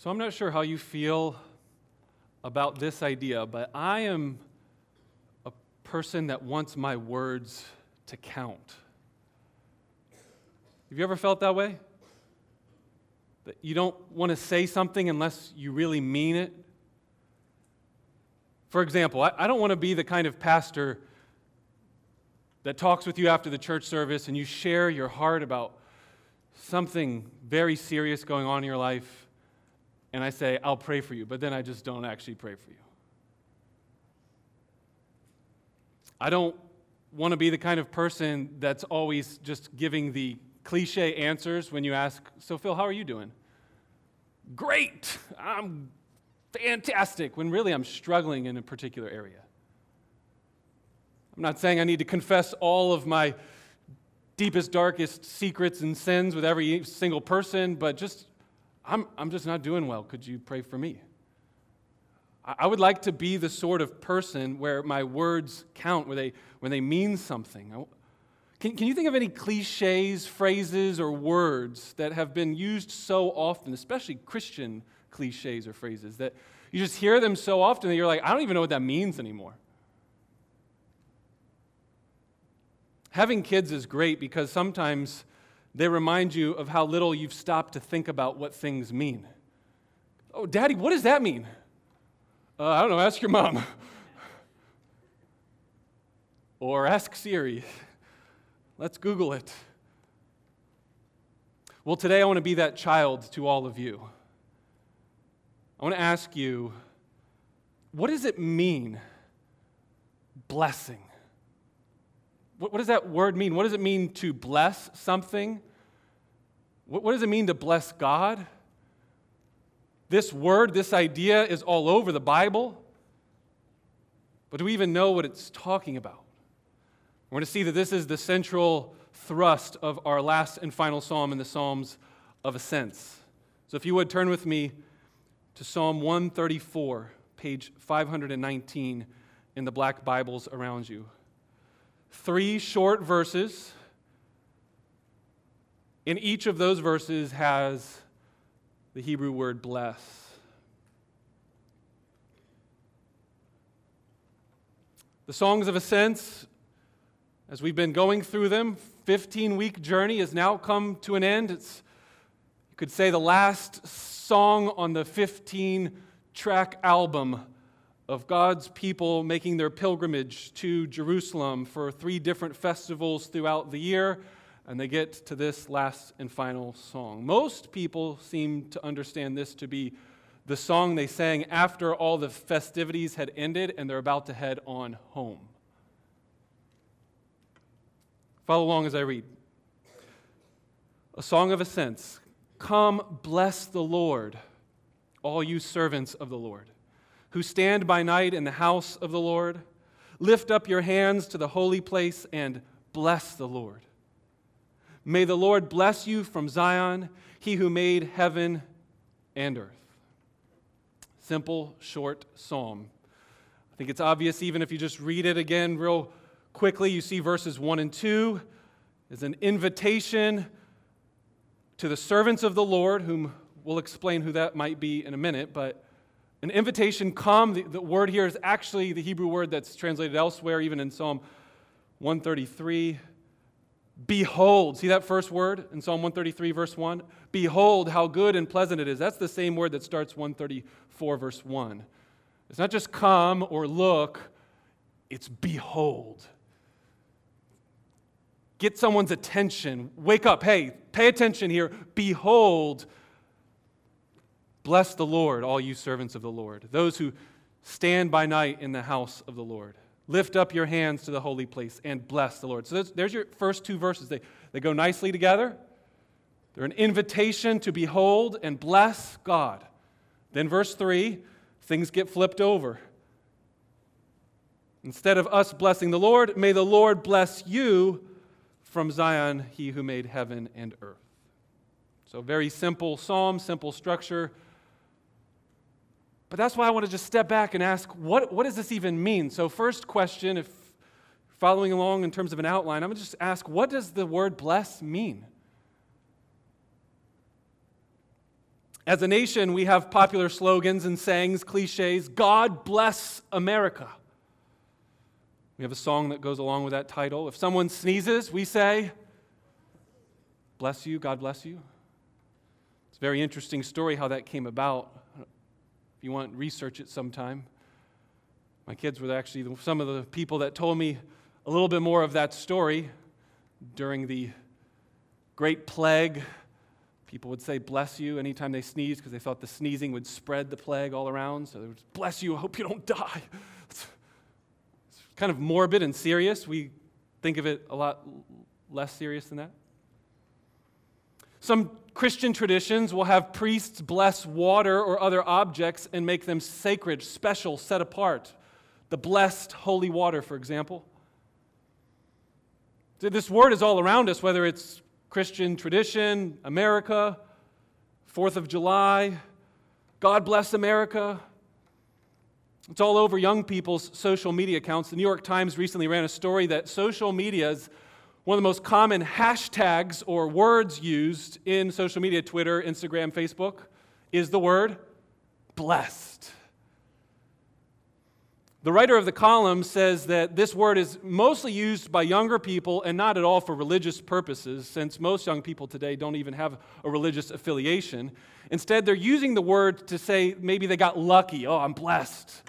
So I'm not sure how you feel about this idea, but I am a person that wants my words to count. Have you ever felt that way? That you don't want to say something unless you really mean it? For example, I, don't want to be the kind of pastor that talks with you after the church service and you share your heart about something very serious going on in your life and I say, I'll pray for you, but then I just don't actually pray for you. I don't want to be the kind of person that's always just giving the cliche answers when you ask, So, Phil, how are you doing? Great! I'm fantastic, when really I'm struggling in a particular area. I'm not saying I need to confess all of my deepest, darkest secrets and sins with every single person, but just I'm, I'm just not doing well. Could you pray for me? I would like to be the sort of person where my words count, where they, when they mean something. Can, can you think of any cliches, phrases, or words that have been used so often, especially Christian cliches or phrases, that you just hear them so often that you're like, I don't even know what that means anymore? Having kids is great because sometimes they remind you of how little you've stopped to think about what things mean. Oh, Daddy, what does that mean? Uh, I don't know, ask your mom. or ask Siri. Let's Google it. Well, today I want to be that child to all of you. I want to ask you what does it mean, blessing? What, what does that word mean? What does it mean to bless something? What, what does it mean to bless God? This word, this idea is all over the Bible. But do we even know what it's talking about? We're going to see that this is the central thrust of our last and final psalm in the Psalms of Ascents. So if you would turn with me to Psalm 134, page 519 in the black Bibles around you three short verses. In each of those verses has the Hebrew word bless. The Songs of Ascents, as we've been going through them, 15 week journey has now come to an end. It's, you could say, the last song on the 15 track album of God's people making their pilgrimage to Jerusalem for three different festivals throughout the year, and they get to this last and final song. Most people seem to understand this to be the song they sang after all the festivities had ended and they're about to head on home. Follow along as I read. A song of ascents. Come, bless the Lord, all you servants of the Lord who stand by night in the house of the Lord. Lift up your hands to the holy place and bless the Lord. May the Lord bless you from Zion, he who made heaven and earth. Simple, short psalm. I think it's obvious even if you just read it again real quickly. You see verses 1 and 2 is an invitation to the servants of the Lord, whom we'll explain who that might be in a minute, but an invitation, come, the, the, word here is actually the Hebrew word that's translated elsewhere, even in Psalm 133. Behold, see that first word in Psalm 133, verse 1? Behold, how good and pleasant it is. That's the same word that starts 134, verse 1. It's not just come or look, it's behold. Get someone's attention. Wake up. Hey, pay attention here. Behold, Bless the Lord, all you servants of the Lord, those who stand by night in the house of the Lord. Lift up your hands to the holy place and bless the Lord. So there's your first two verses. They, they go nicely together. They're an invitation to behold and bless God. Then, verse 3, things get flipped over. Instead of us blessing the Lord, may the Lord bless you from Zion, he who made heaven and earth. So, very simple psalm, simple structure. But that's why I want to just step back and ask what, what does this even mean? So, first question, if following along in terms of an outline, I'm going to just ask what does the word bless mean? As a nation, we have popular slogans and sayings, cliches God bless America. We have a song that goes along with that title. If someone sneezes, we say, Bless you, God bless you. It's a very interesting story how that came about. If you want, research it sometime. My kids were actually some of the people that told me a little bit more of that story during the Great Plague People would say, bless you, anytime they sneezed because they thought the sneezing would spread the plague all around. So they would, bless you, I hope you don't die. It's, it's kind of morbid and serious. We think of it a lot less serious than that. Some Christian traditions will have priests bless water or other objects and make them sacred, special, set apart. The blessed holy water, for example. This word is all around us, whether it's Christian tradition, America, Fourth of July, God bless America. It's all over young people's social media accounts. The New York Times recently ran a story that social media is one of the most common hashtags or words used in social media Twitter, Instagram, Facebook is the word blessed. The writer of the column says that this word is mostly used by younger people and not at all for religious purposes, since most young people today don't even have a religious affiliation. Instead, they're using the word to say maybe they got lucky. Oh, I'm blessed.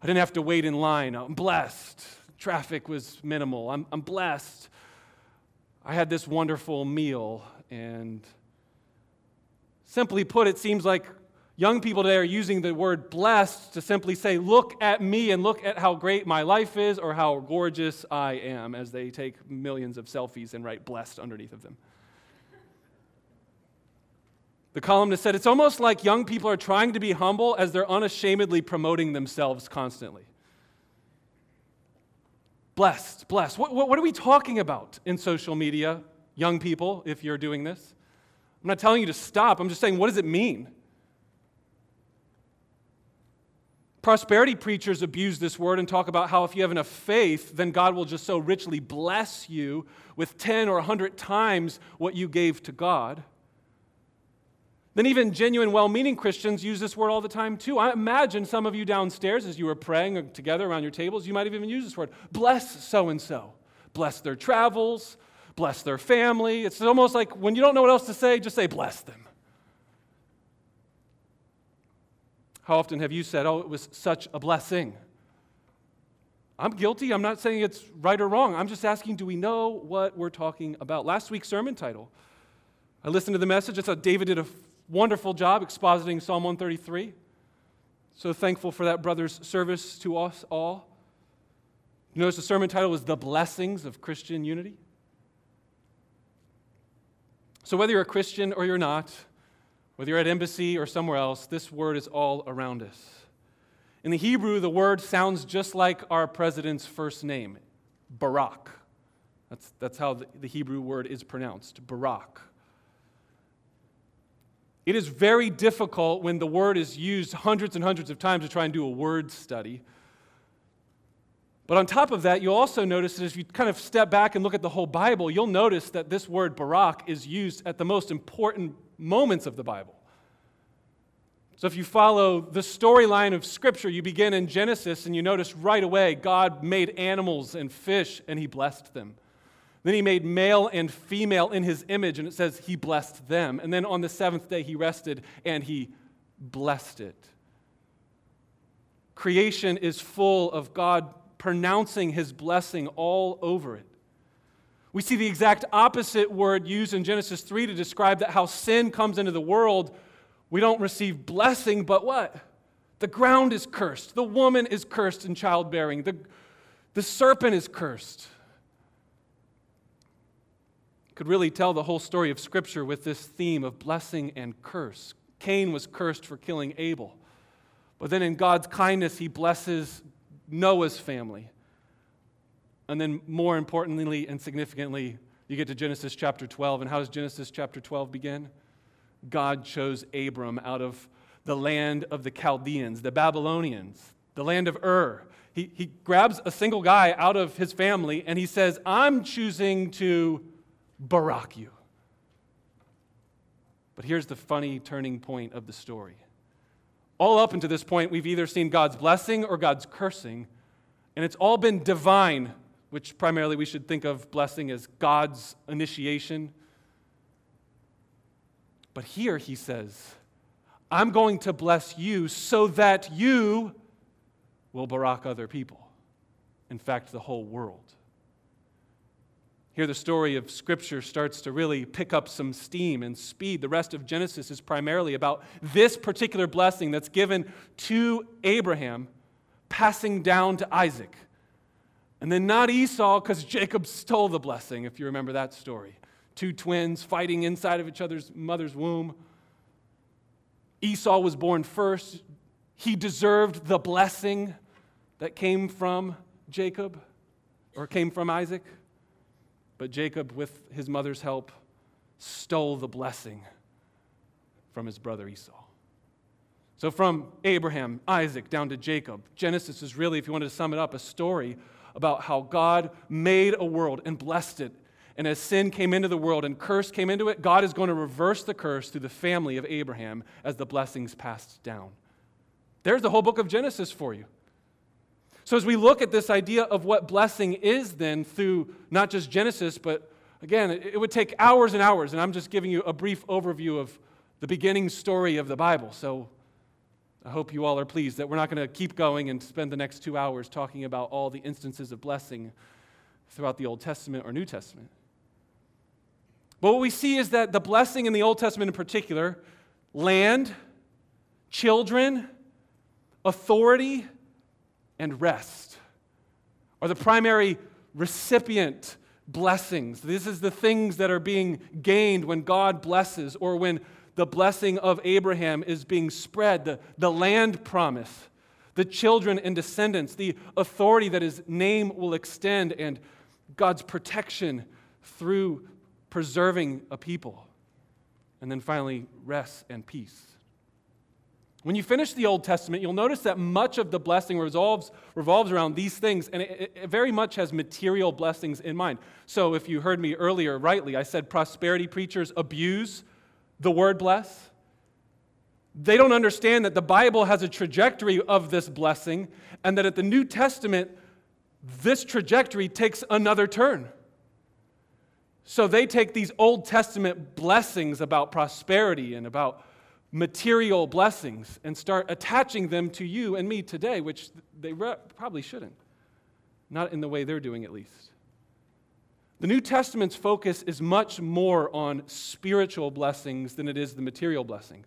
I didn't have to wait in line. Oh, I'm blessed. Traffic was minimal. I'm, I'm blessed. I had this wonderful meal. And simply put, it seems like Young people today are using the word blessed to simply say, Look at me and look at how great my life is or how gorgeous I am, as they take millions of selfies and write blessed underneath of them. The columnist said, It's almost like young people are trying to be humble as they're unashamedly promoting themselves constantly. Blessed, blessed. What, what, what, are we talking about in social media, young people, if you're doing this? I'm not telling you to stop. I'm just saying, what does it mean? Prosperity preachers abuse this word and talk about how if you have enough faith, then God will just so richly bless you with 10 or 100 times what you gave to God. Then, even genuine, well meaning Christians use this word all the time, too. I imagine some of you downstairs, as you were praying together around your tables, you might have even used this word bless so and so. Bless their travels, bless their family. It's almost like when you don't know what else to say, just say bless them. How often have you said, Oh, it was such a blessing? I'm guilty. I'm not saying it's right or wrong. I'm just asking, do we know what we're talking about? Last week's sermon title. I listened to the message. I thought David did a wonderful job expositing Psalm 133. So thankful for that brother's service to us all. You notice the sermon title was The Blessings of Christian Unity. So whether you're a Christian or you're not, whether you're at embassy or somewhere else, this word is all around us. In the Hebrew, the word sounds just like our president's first name, Barack. That's, that's how the, the Hebrew word is pronounced, Barak. It is very difficult when the word is used hundreds and hundreds of times to try and do a word study. But on top of that, you'll also notice that if you kind of step back and look at the whole Bible, you'll notice that this word Barak is used at the most important moments of the Bible. So if you follow the storyline of Scripture, you begin in Genesis and you notice right away God made animals and fish and he blessed them. Then he made male and female in his image, and it says he blessed them. And then on the seventh day he rested and he blessed it. Creation is full of God pronouncing his blessing all over it. We see the exact opposite word used in Genesis 3 to describe that how sin comes into the world. We don't receive blessing, but what? The ground is cursed. The woman is cursed in childbearing. The, the serpent is cursed. Could really tell the whole story of Scripture with this theme of blessing and curse. Cain was cursed for killing Abel. But then in God's kindness, he blesses Noah's family. And then, more importantly and significantly, you get to Genesis chapter 12. And how does Genesis chapter 12 begin? God chose Abram out of the land of the Chaldeans, the Babylonians, the land of Ur. He, he grabs a single guy out of his family and he says, I'm choosing to Barak you. But here's the funny turning point of the story. All up until this point, we've either seen God's blessing or God's cursing, and it's all been divine, which primarily we should think of blessing as God's initiation. But here he says, I'm going to bless you so that you will barak other people. In fact, the whole world. Here, the story of Scripture starts to really pick up some steam and speed. The rest of Genesis is primarily about this particular blessing that's given to Abraham, passing down to Isaac. And then not Esau, because Jacob stole the blessing, if you remember that story. Two twins fighting inside of each other's mother's womb. Esau was born first. He deserved the blessing that came from Jacob or came from Isaac. But Jacob, with his mother's help, stole the blessing from his brother Esau. So, from Abraham, Isaac, down to Jacob, Genesis is really, if you wanted to sum it up, a story about how God made a world and blessed it. And as sin came into the world and curse came into it, God is going to reverse the curse through the family of Abraham as the blessings passed down. There's the whole book of Genesis for you. So, as we look at this idea of what blessing is, then through not just Genesis, but again, it would take hours and hours, and I'm just giving you a brief overview of the beginning story of the Bible. So, I hope you all are pleased that we're not going to keep going and spend the next two hours talking about all the instances of blessing throughout the Old Testament or New Testament. But what we see is that the blessing in the Old Testament in particular land, children, authority, and rest are the primary recipient blessings. This is the things that are being gained when God blesses or when the blessing of Abraham is being spread, the, the land promise, the children and descendants, the authority that his name will extend, and God's protection through preserving a people. And then finally, rest and peace. When you finish the Old Testament, you'll notice that much of the blessing revolves, revolves around these things, and it, it, very much has material blessings in mind. So, if you heard me earlier rightly, I said prosperity preachers abuse the word bless. They don't understand that the Bible has a trajectory of this blessing, and that at the New Testament, this trajectory takes another turn. So, they take these Old Testament blessings about prosperity and about material blessings and start attaching them to you and me today, which they re- probably shouldn't. Not in the way they're doing, at least. The New Testament's focus is much more on spiritual blessings than it is the material blessings.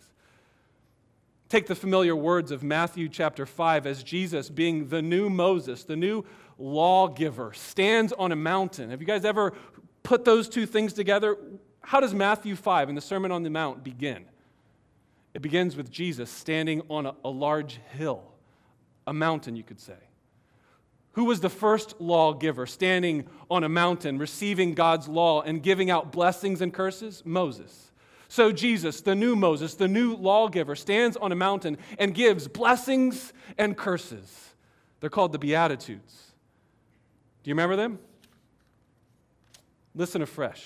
Take the familiar words of Matthew chapter 5 as Jesus, being the new Moses, the new lawgiver, stands on a mountain. Have you guys ever put those two things together? How does Matthew 5 in the Sermon on the Mount begin? It begins with Jesus standing on a, a large hill, a mountain, you could say. Who was the first lawgiver standing on a mountain, receiving God's law and giving out blessings and curses? Moses. So, Jesus, the new Moses, the new lawgiver, stands on a mountain and gives blessings and curses. They're called the Beatitudes. Do you remember them? Listen afresh.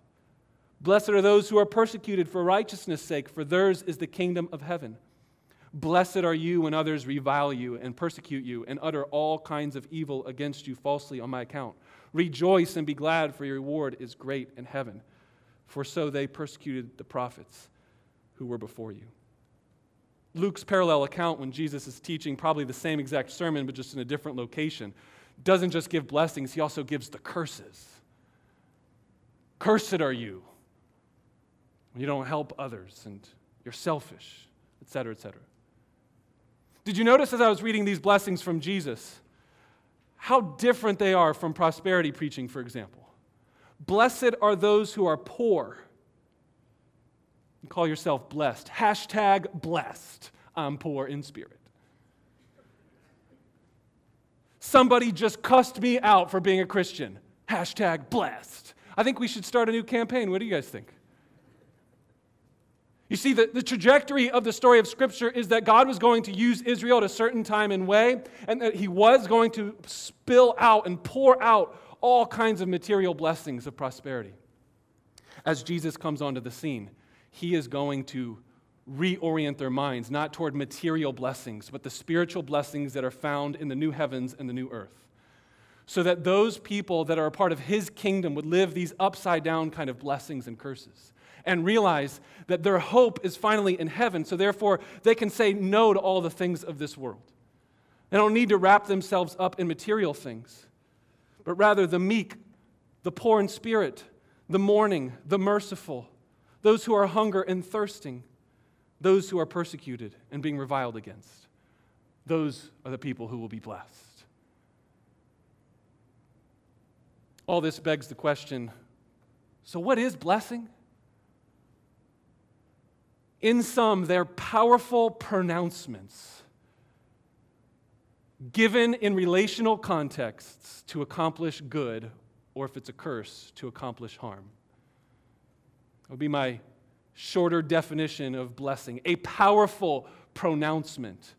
Blessed are those who are persecuted for righteousness' sake, for theirs is the kingdom of heaven. Blessed are you when others revile you and persecute you and utter all kinds of evil against you falsely on my account. Rejoice and be glad, for your reward is great in heaven. For so they persecuted the prophets who were before you. Luke's parallel account, when Jesus is teaching probably the same exact sermon, but just in a different location, doesn't just give blessings, he also gives the curses. Cursed are you you don't help others and you're selfish, etc., etc. Did you notice as I was reading these blessings from Jesus how different they are from prosperity preaching, for example? Blessed are those who are poor. You call yourself blessed. Hashtag blessed. I'm poor in spirit. Somebody just cussed me out for being a Christian. Hashtag blessed. I think we should start a new campaign. What do you guys think? You see, the, the trajectory of the story of Scripture is that God was going to use Israel at a certain time and way, and that He was going to spill out and pour out all kinds of material blessings of prosperity. As Jesus comes onto the scene, He is going to reorient their minds, not toward material blessings, but the spiritual blessings that are found in the new heavens and the new earth. So that those people that are a part of His kingdom would live these upside down kind of blessings and curses and realize that their hope is finally in heaven. So, therefore, they can say no to all the things of this world. They don't need to wrap themselves up in material things, but rather the meek, the poor in spirit, the mourning, the merciful, those who are hunger and thirsting, those who are persecuted and being reviled against. Those are the people who will be blessed. All this begs the question so, what is blessing? In sum, they're powerful pronouncements given in relational contexts to accomplish good, or if it's a curse, to accomplish harm. That would be my shorter definition of blessing a powerful pronouncement.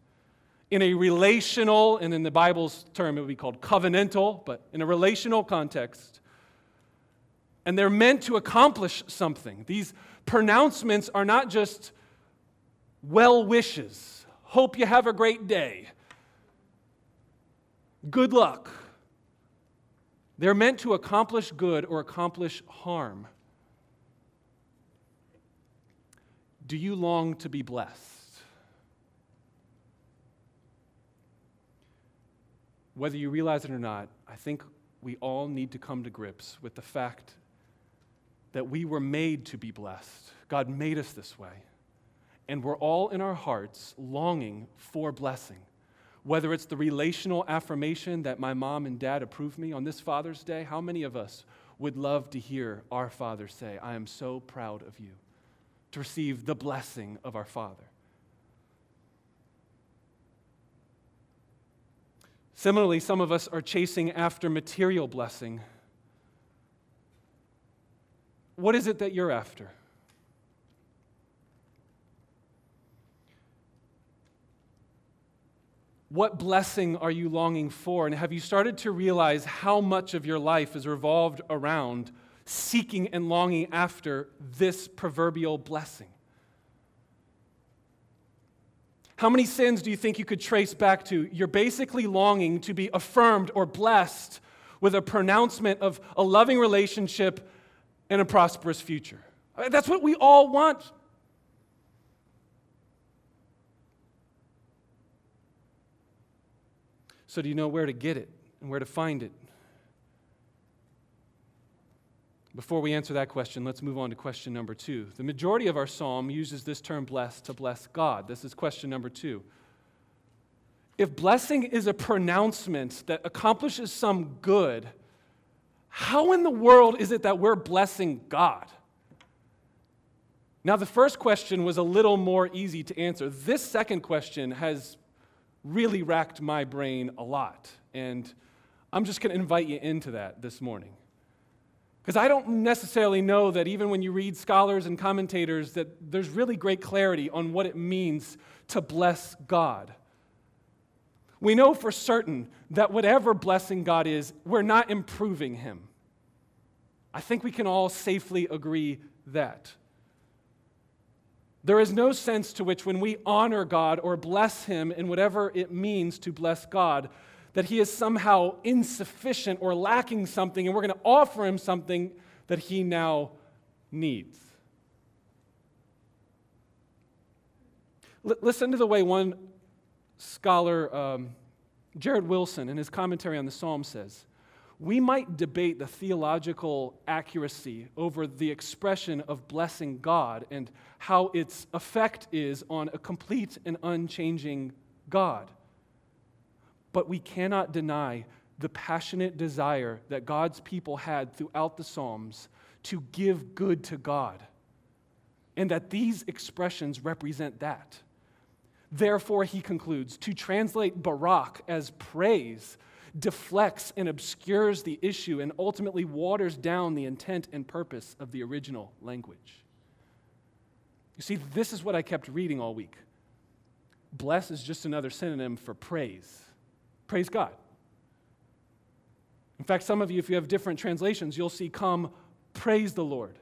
In a relational, and in the Bible's term, it would be called covenantal, but in a relational context. And they're meant to accomplish something. These pronouncements are not just well wishes. Hope you have a great day. Good luck. They're meant to accomplish good or accomplish harm. Do you long to be blessed? Whether you realize it or not, I think we all need to come to grips with the fact that we were made to be blessed. God made us this way. And we're all in our hearts longing for blessing. Whether it's the relational affirmation that my mom and dad approve me on this Father's Day, how many of us would love to hear our Father say, I am so proud of you, to receive the blessing of our Father? Similarly, some of us are chasing after material blessing what is it that you're after? What blessing are you longing for? And have you started to realize how much of your life is revolved around seeking and longing after this proverbial blessing? How many sins do you think you could trace back to? You're basically longing to be affirmed or blessed with a pronouncement of a loving relationship and a prosperous future. Uh, that's what we all want. So, do you know where to get it and where to find it? Before we answer that question, let's move on to question number two. The majority of our psalm uses this term blessed to bless God. This is question number two. If blessing is a pronouncement that accomplishes some good, how in the world is it that we're blessing God? Now, the first question was a little more easy to answer. This second question has really racked my brain a lot. And I'm just going to invite you into that this morning. Because I don't necessarily know that even when you read scholars and commentators, that there's really great clarity on what it means to bless God. We know for certain that whatever blessing God is, we're not improving him. I think we can all safely agree that. There is no sense to which, when we honor God or bless Him in whatever it means to bless God, that He is somehow insufficient or lacking something, and we're going to offer Him something that He now needs. Listen to the way one scholar, um, Gerald Wilson, in his commentary on the psalm says we might debate the theological accuracy over the expression of blessing God and how its effect is on a complete and unchanging God. But we cannot deny the passionate desire that God's people had throughout the Psalms to give good to God, and that these expressions represent that. Therefore, he concludes, to translate Barak as praise deflects and obscures the issue and ultimately waters down the intent and purpose of the original language. You see, this is what I kept reading all week. Bless is just another synonym for praise. Praise God. In fact, some of you, if you have different translations, you'll see come, praise the Lord.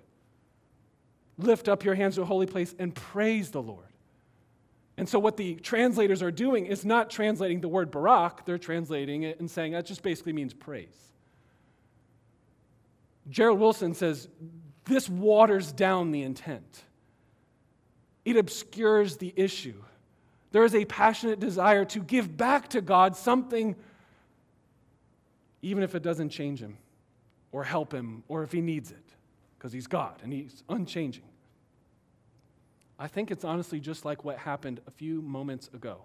Lift up your hands to a holy place and praise the Lord. And so, what the translators are doing is not translating the word Barak, they're translating it and saying that just basically means praise. Gerald Wilson says this waters down the intent, it obscures the issue. There is a passionate desire to give back to God something, even if it doesn't change him or help him or if he needs it, because he's God and he's unchanging. I think it's honestly just like what happened a few moments ago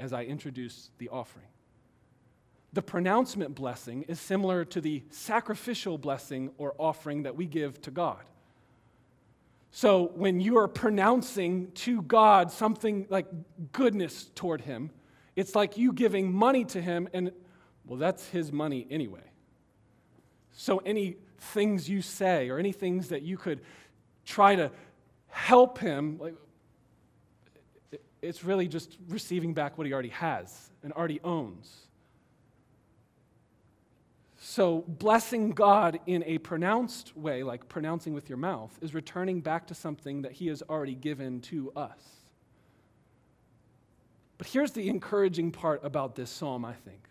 as I introduced the offering. The pronouncement blessing is similar to the sacrificial blessing or offering that we give to God. So when you are pronouncing to God something like goodness toward Him, it's like you giving money to Him, and well, that's His money anyway. So any things you say or any things that you could try to help him, like, it's really just receiving back what he already has and already owns. So, blessing God in a pronounced way, like pronouncing with your mouth, is returning back to something that He has already given to us. But here's the encouraging part about this psalm, I think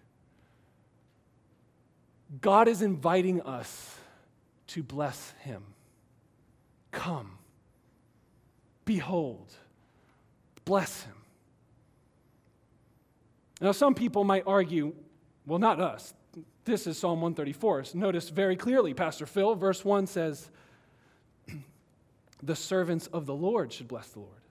God is inviting us to bless Him. Come. Behold, bless him. Now, some people might argue, well, not us. This is Psalm 134. Notice very clearly, Pastor Phil, verse 1 says, The servants of the Lord should bless the Lord.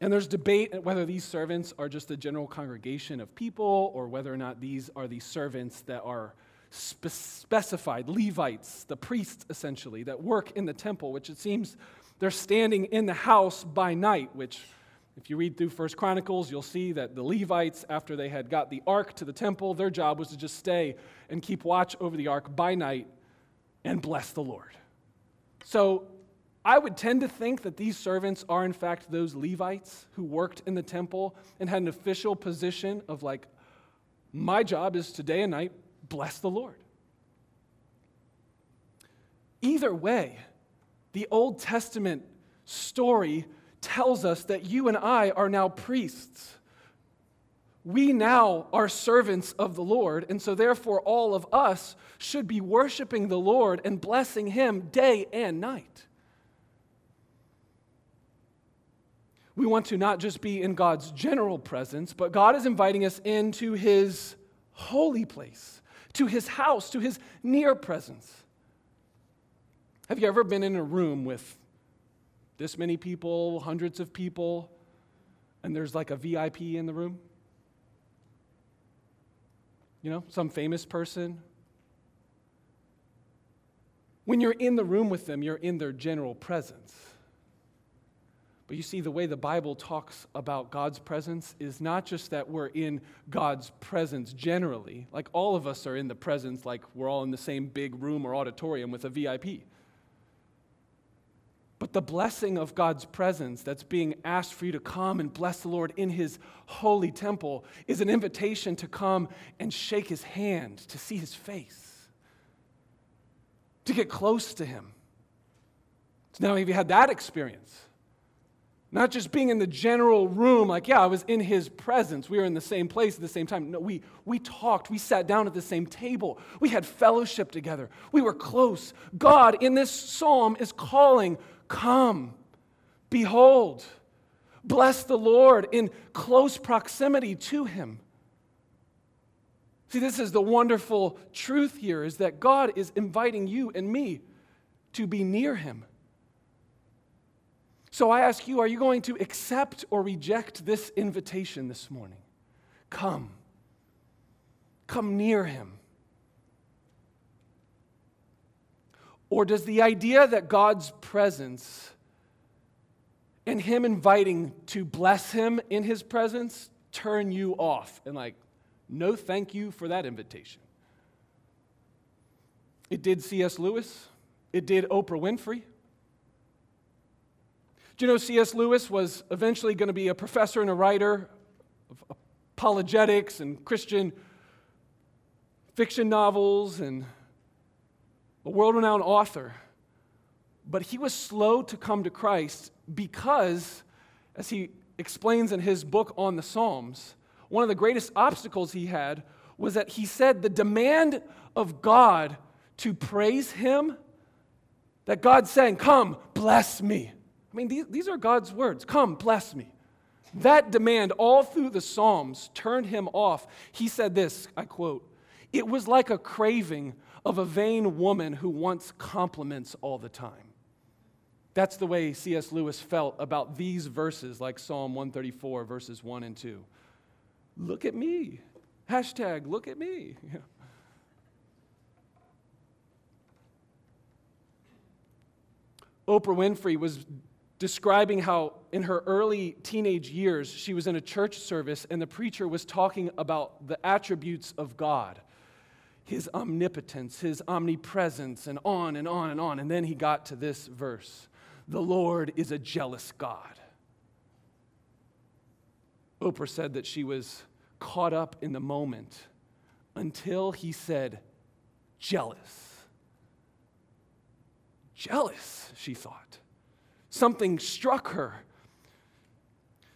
And there's debate whether these servants are just a general congregation of people or whether or not these are the servants that are specified Levites, the priests essentially, that work in the temple, which it seems they're standing in the house by night, which if you read through First Chronicles, you'll see that the Levites, after they had got the ark to the temple, their job was to just stay and keep watch over the ark by night and bless the Lord. So I would tend to think that these servants are, in fact, those Levites who worked in the temple and had an official position of, like, my job is to day and night bless the Lord. Either way, the Old Testament story tells us that you and I are now priests. We now are servants of the Lord, and so therefore all of us should be worshiping the Lord and blessing Him day and night. We want to not just be in God's general presence, but God is inviting us into His holy place to his house, to his near presence. Have you ever been in a room with this many people, hundreds of people, and there's like a VIP in the room? You know, some famous person? When you're in the room with them, you're in their general presence. But you see, the way the Bible talks about God's presence is not just that we're in God's presence generally, like all of us are in the presence, like we're all in the same big room or auditorium with a VIP. But the blessing of God's presence that's being asked for you to come and bless the Lord in His holy temple is an invitation to come and shake His hand, to see His face, to get close to Him. So now, have you had that experience? Not just being in the general room, like, yeah, I was in his presence. We were in the same place at the same time. No, we, we talked. We sat down at the same table. We had fellowship together. We were close. God, in this psalm, is calling, Come, behold, bless the Lord in close proximity to him. See, this is the wonderful truth here is that God is inviting you and me to be near him. So I ask you, are you going to accept or reject this invitation this morning? Come. Come near him. Or does the idea that God's presence and him inviting to bless him in his presence turn you off and like, no thank you for that invitation. It did C.S. Lewis, it did Oprah Winfrey. Do you know C.S. Lewis was eventually going to be a professor and a writer of apologetics and Christian fiction novels and a world renowned author. But he was slow to come to Christ because, as he explains in his book on the Psalms, one of the greatest obstacles he had was that he said the demand of God to praise him, that God's saying, Come, bless me. I mean, these, these are God's words Come, bless me. That demand, all through the Psalms, turned him off. He said this I quote, It was like a craving of a vain woman who wants compliments all the time. That's the way C.S. Lewis felt about these verses, like Psalm 134, verses 1 and 2. Look at me. Hashtag, look at me. Oprah Winfrey was describing how in her early teenage years she was in a church service and the preacher was talking about the attributes of God his omnipotence, his omnipresence, and on and on and on. And then he got to this verse The Lord is a jealous God. Oprah said that she was caught up in the moment until he said, jealous. Jealous, she thought. Something struck her.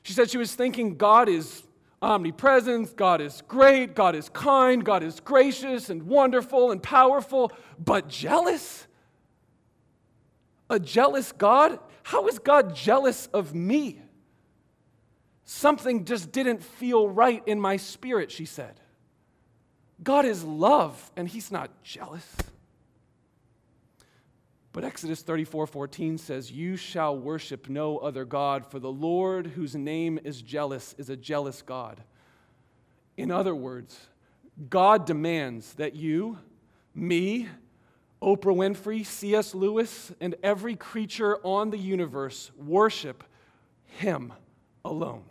She said she was thinking God is omnipresent, God is great, God is kind, God is gracious and wonderful and powerful, but jealous? A jealous God? How is God jealous of me? Something just didn't feel right in my spirit, she said. God is love, and He's not jealous. But Exodus 34 14 says, You shall worship no other God, for the Lord, whose name is jealous, is a jealous God. In other words, God demands that you, me, Oprah Winfrey, C.S. Lewis, and every creature on the universe worship Him alone.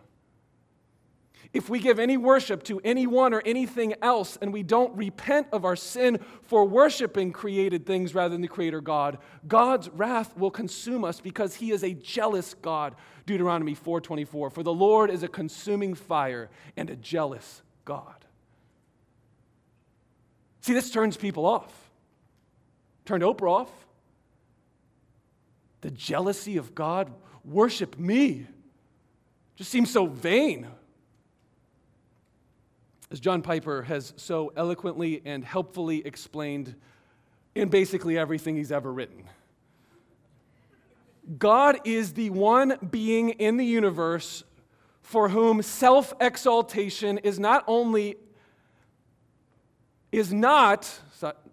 If we give any worship to anyone or anything else and we don't repent of our sin for worshiping created things rather than the Creator God, God's wrath will consume us because He is a jealous God. Deuteronomy 4:24. For the Lord is a consuming fire and a jealous God. See, this turns people off. Turned Oprah off. The jealousy of God, worship me, just seems so vain. As John Piper has so eloquently and helpfully explained in basically everything he's ever written. God is the one being in the universe for whom self exaltation is not only is not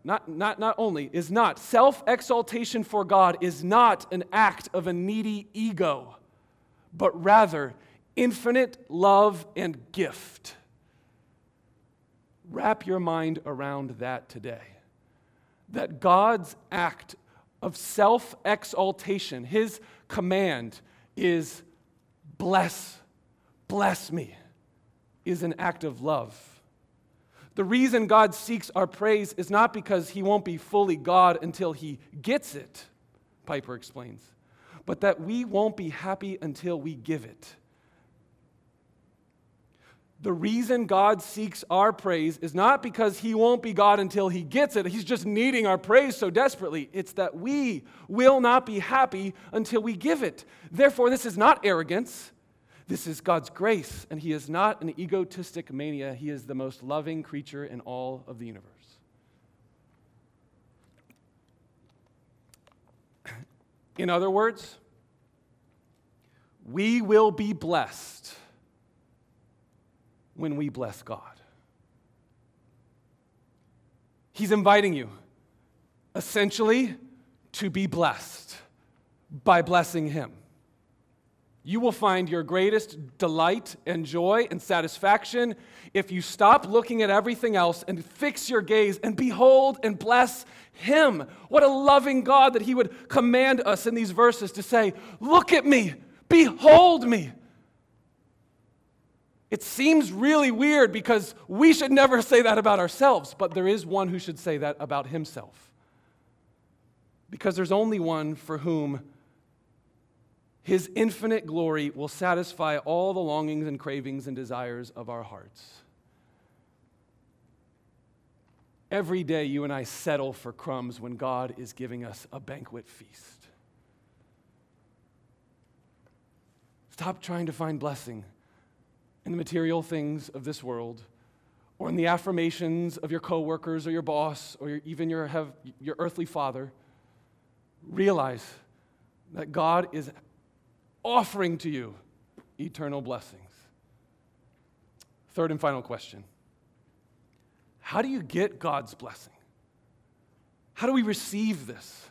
not, not, not only is not self exaltation for God is not an act of a needy ego, but rather infinite love and gift. Wrap your mind around that today. That God's act of self exaltation, his command is bless, bless me, is an act of love. The reason God seeks our praise is not because he won't be fully God until he gets it, Piper explains, but that we won't be happy until we give it. The reason God seeks our praise is not because he won't be God until he gets it. He's just needing our praise so desperately. It's that we will not be happy until we give it. Therefore, this is not arrogance. This is God's grace, and he is not an egotistic mania. He is the most loving creature in all of the universe. In other words, we will be blessed when we bless God. He's inviting you, essentially, to be blessed by blessing Him. You will find your greatest delight and joy and satisfaction if you stop looking at everything else and fix your gaze and behold and bless Him. What a loving God that He would command us in these verses to say, Look at me, Behold me. It seems really weird because we should never say that about ourselves, but there is one who should say that about himself. Because there's only one for whom his infinite glory will satisfy all the longings and cravings and desires of our hearts. Every day, you and I settle for crumbs when God is giving us a banquet feast. Stop trying to find blessing in the material things of this world or in the affirmations of your coworkers or your boss or your, even your, have, your earthly father. Realize that God is offering to you eternal blessings. Third and final question How do you get God's blessing? How do we receive this?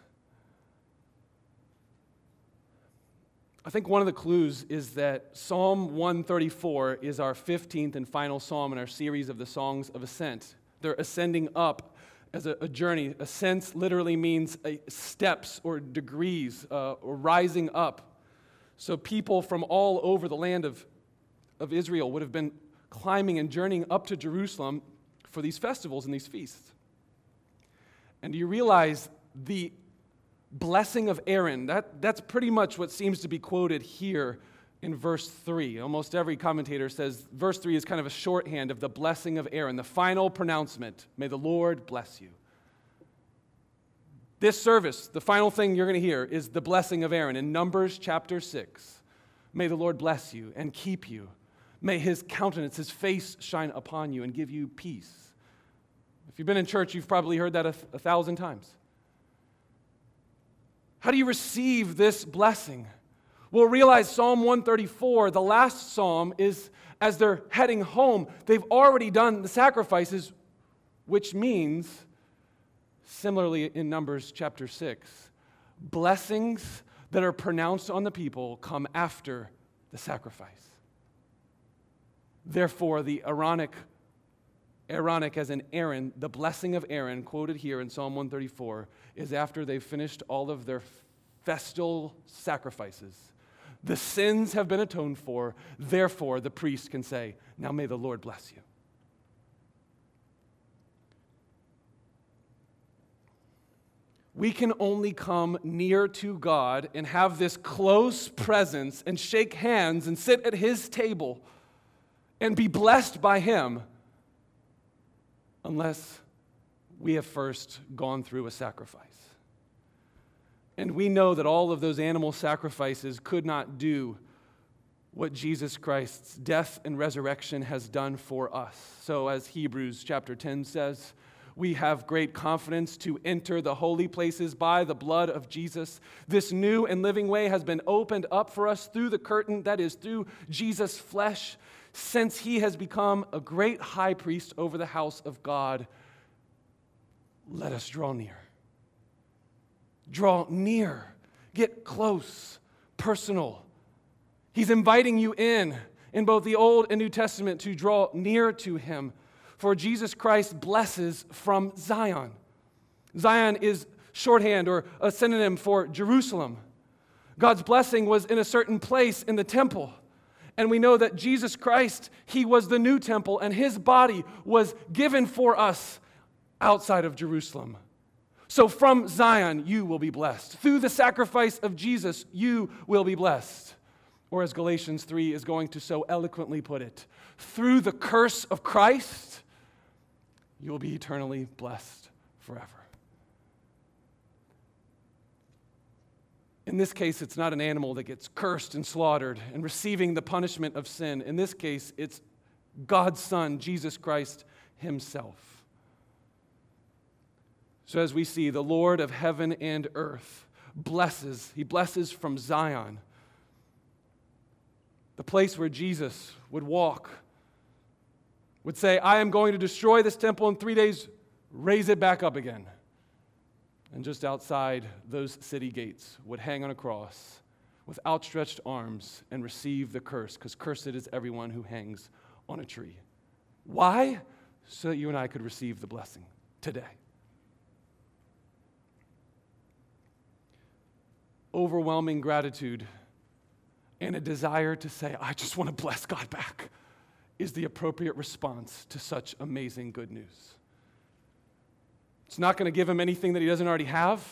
I think one of the clues is that Psalm 134 is our 15th and final psalm in our series of the Songs of Ascent. They're ascending up as a, a journey. Ascent literally means steps or degrees uh, or rising up. So people from all over the land of, of Israel would have been climbing and journeying up to Jerusalem for these festivals and these feasts. And do you realize the blessing of Aaron, that, that's pretty much what seems to be quoted here in verse 3. Almost every commentator says verse 3 is kind of a shorthand of the blessing of Aaron, the final pronouncement May the Lord bless you. This service, the final thing you're going to hear is the blessing of Aaron in Numbers chapter 6. May the Lord bless you and keep you. May his countenance, his face shine upon you and give you peace. If you've been in church, you've probably heard that a, a thousand times. How do you receive this blessing? We'll realize Psalm 134, the last psalm, is as they're heading home, they've already done the sacrifices, which means, similarly in Numbers chapter 6, blessings that are pronounced on the people come after the sacrifice. Therefore, the Aaronic Aaronic as in Aaron, the blessing of Aaron, quoted here in Psalm 134, is after they've finished all of their festal sacrifices. The sins have been atoned for, therefore, the priest can say, Now may the Lord bless you. We can only come near to God and have this close presence and shake hands and sit at His table and be blessed by Him unless we have first gone through a sacrifice. And we know that all of those animal sacrifices could not do what Jesus Christ's death and resurrection has done for us. So, as Hebrews chapter 10 says, we have great confidence to enter the holy places by the blood of Jesus. This new and living way has been opened up for us through the curtain, that is, through Jesus' flesh since he has become a great high priest over the house of God, let us draw near. Draw near. Get close, personal. He's inviting you in, in both the Old and New Testament, to draw near to him. For Jesus Christ blesses from Zion. Zion is shorthand or a synonym for Jerusalem. God's blessing was in a certain place in the temple. And we know that Jesus Christ, He was the new temple, and His body was given for us outside of Jerusalem. So from Zion, you will be blessed. Through the sacrifice of Jesus, you will be blessed. Or as Galatians 3 is going to so eloquently put it, through the curse of Christ, you will be eternally blessed forever. In this case, it's not an animal that gets cursed and slaughtered and receiving the punishment of sin. In this case, it's God's Son, Jesus Christ Himself. So, as we see, the Lord of heaven and earth blesses, He blesses from Zion, the place where Jesus would walk, would say, I am going to destroy this temple in three days, raise it back up again and just outside those city gates would hang on a cross with outstretched arms and receive the curse, because cursed is everyone who hangs on a tree. Why? So that you and I could receive the blessing today. Overwhelming gratitude and a desire to say, I just want to bless God back, is the appropriate response to such amazing good news. It's not going to give him anything that he doesn't already have,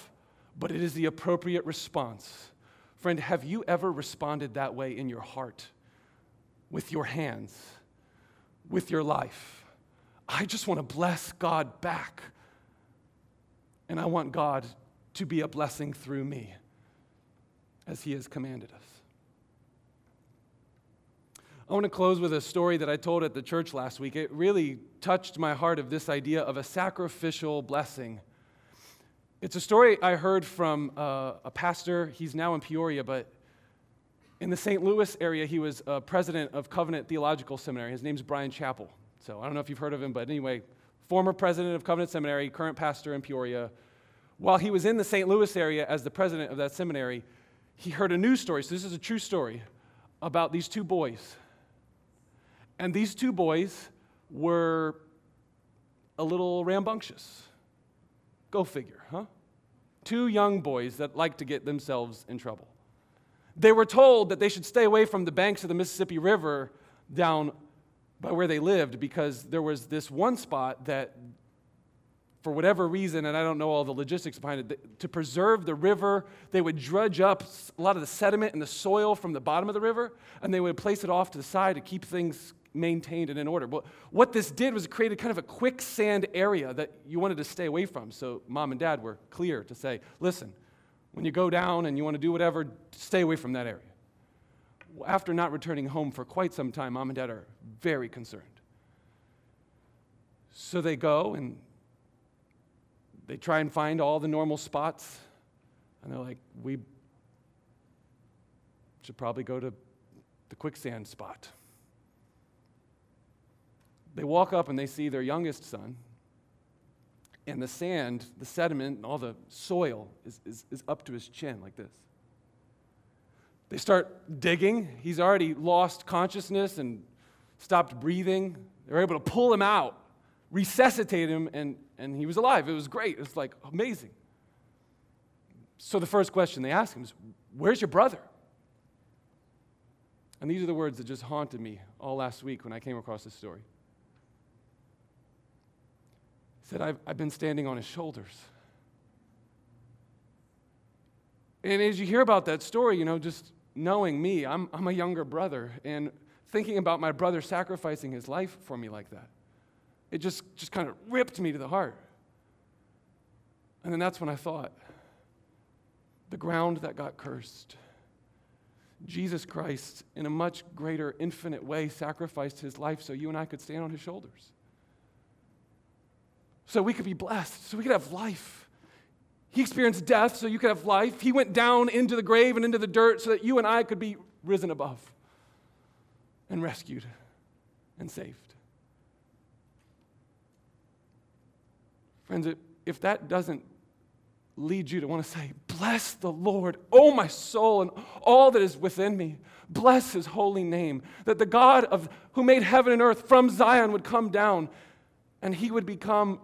but it is the appropriate response. Friend, have you ever responded that way in your heart, with your hands, with your life? I just want to bless God back. And I want God to be a blessing through me as He has commanded us. I want to close with a story that I told at the church last week. It really touched my heart of this idea of a sacrificial blessing. It's a story I heard from uh, a pastor. He's now in Peoria, but in the St. Louis area, he was a president of Covenant Theological Seminary. His name's Brian Chapell. So I don't know if you've heard of him, but anyway, former president of Covenant Seminary, current pastor in Peoria. While he was in the St. Louis area as the president of that seminary, he heard a news story. So this is a true story about these two boys and these two boys were a little rambunctious. Go figure, huh? Two young boys that like to get themselves in trouble. They were told that they should stay away from the banks of the Mississippi River down by where they lived because there was this one spot that, for whatever reason, and I don't know all the logistics behind it, to preserve the river, they would drudge up a lot of the sediment and the soil from the bottom of the river, and they would place it off to the side to keep things maintained and in order. What this did was it created kind of a quicksand area that you wanted to stay away from. So mom and dad were clear to say, listen, when you go down and you want to do whatever, stay away from that area. After not returning home for quite some time, mom and dad are very concerned. So they go and they try and find all the normal spots. And they're like, we should probably go to the quicksand spot. They walk up and they see their youngest son, and the sand, the sediment, and all the soil is, is, is up to his chin like this. They start digging. He's already lost consciousness and stopped breathing. They're able to pull him out, resuscitate him, and, and he was alive. It was great. It was like amazing. So the first question they ask him is, Where's your brother? And these are the words that just haunted me all last week when I came across this story said, I've, I've been standing on his shoulders. And as you hear about that story, you know, just knowing me, I'm, I'm a younger brother, and thinking about my brother sacrificing his life for me like that, it just, just kind of ripped me to the heart. And then that's when I thought the ground that got cursed. Jesus Christ, in a much greater, infinite way, sacrificed his life so you and I could stand on his shoulders so we could be blessed, so we could have life. He experienced death so you could have life. He went down into the grave and into the dirt so that you and I could be risen above and rescued and saved. Friends, if that doesn't lead you to want to say, Bless the Lord, oh my soul, and all that is within me. Bless his holy name. That the God of, who made heaven and earth from Zion would come down and he would become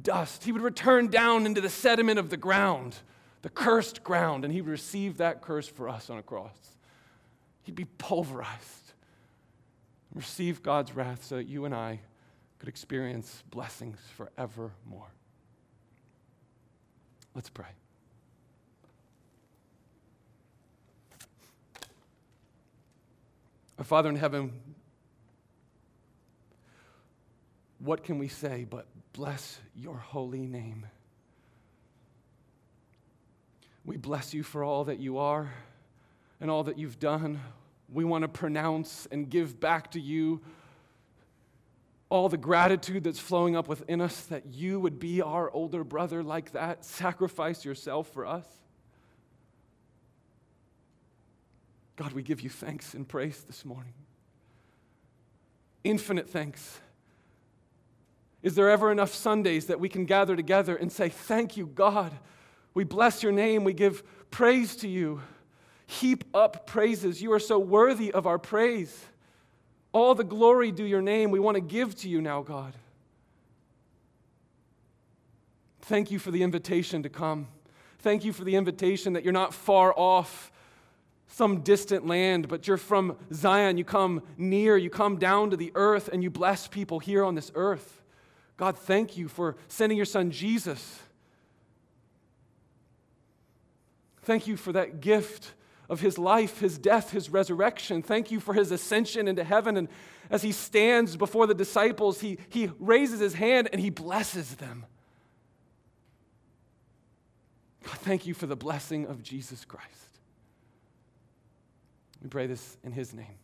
dust. He would return down into the sediment of the ground, the cursed ground, and he would receive that curse for us on a cross. He'd be pulverized and receive God's wrath so that you and I could experience blessings forevermore. Let's pray. Our Father in heaven, what can we say but bless your holy name. We bless you for all that you are and all that you've done. We want to pronounce and give back to you all the gratitude that's flowing up within us that you would be our older brother like that, sacrifice yourself for us. God, we give you thanks and praise this morning. Infinite thanks is there ever enough Sundays that we can gather together and say, Thank you, God? We bless your name. We give praise to you. Heap up praises. You are so worthy of our praise. All the glory do your name. We want to give to you now, God. Thank you for the invitation to come. Thank you for the invitation that you're not far off some distant land, but you're from Zion. You come near, you come down to the earth, and you bless people here on this earth. God, thank you for sending your son Jesus. Thank you for that gift of his life, his death, his resurrection. Thank you for his ascension into heaven. And as he stands before the disciples, he, he raises his hand and he blesses them. God, thank you for the blessing of Jesus Christ. We pray this in his name.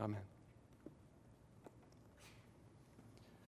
Amen.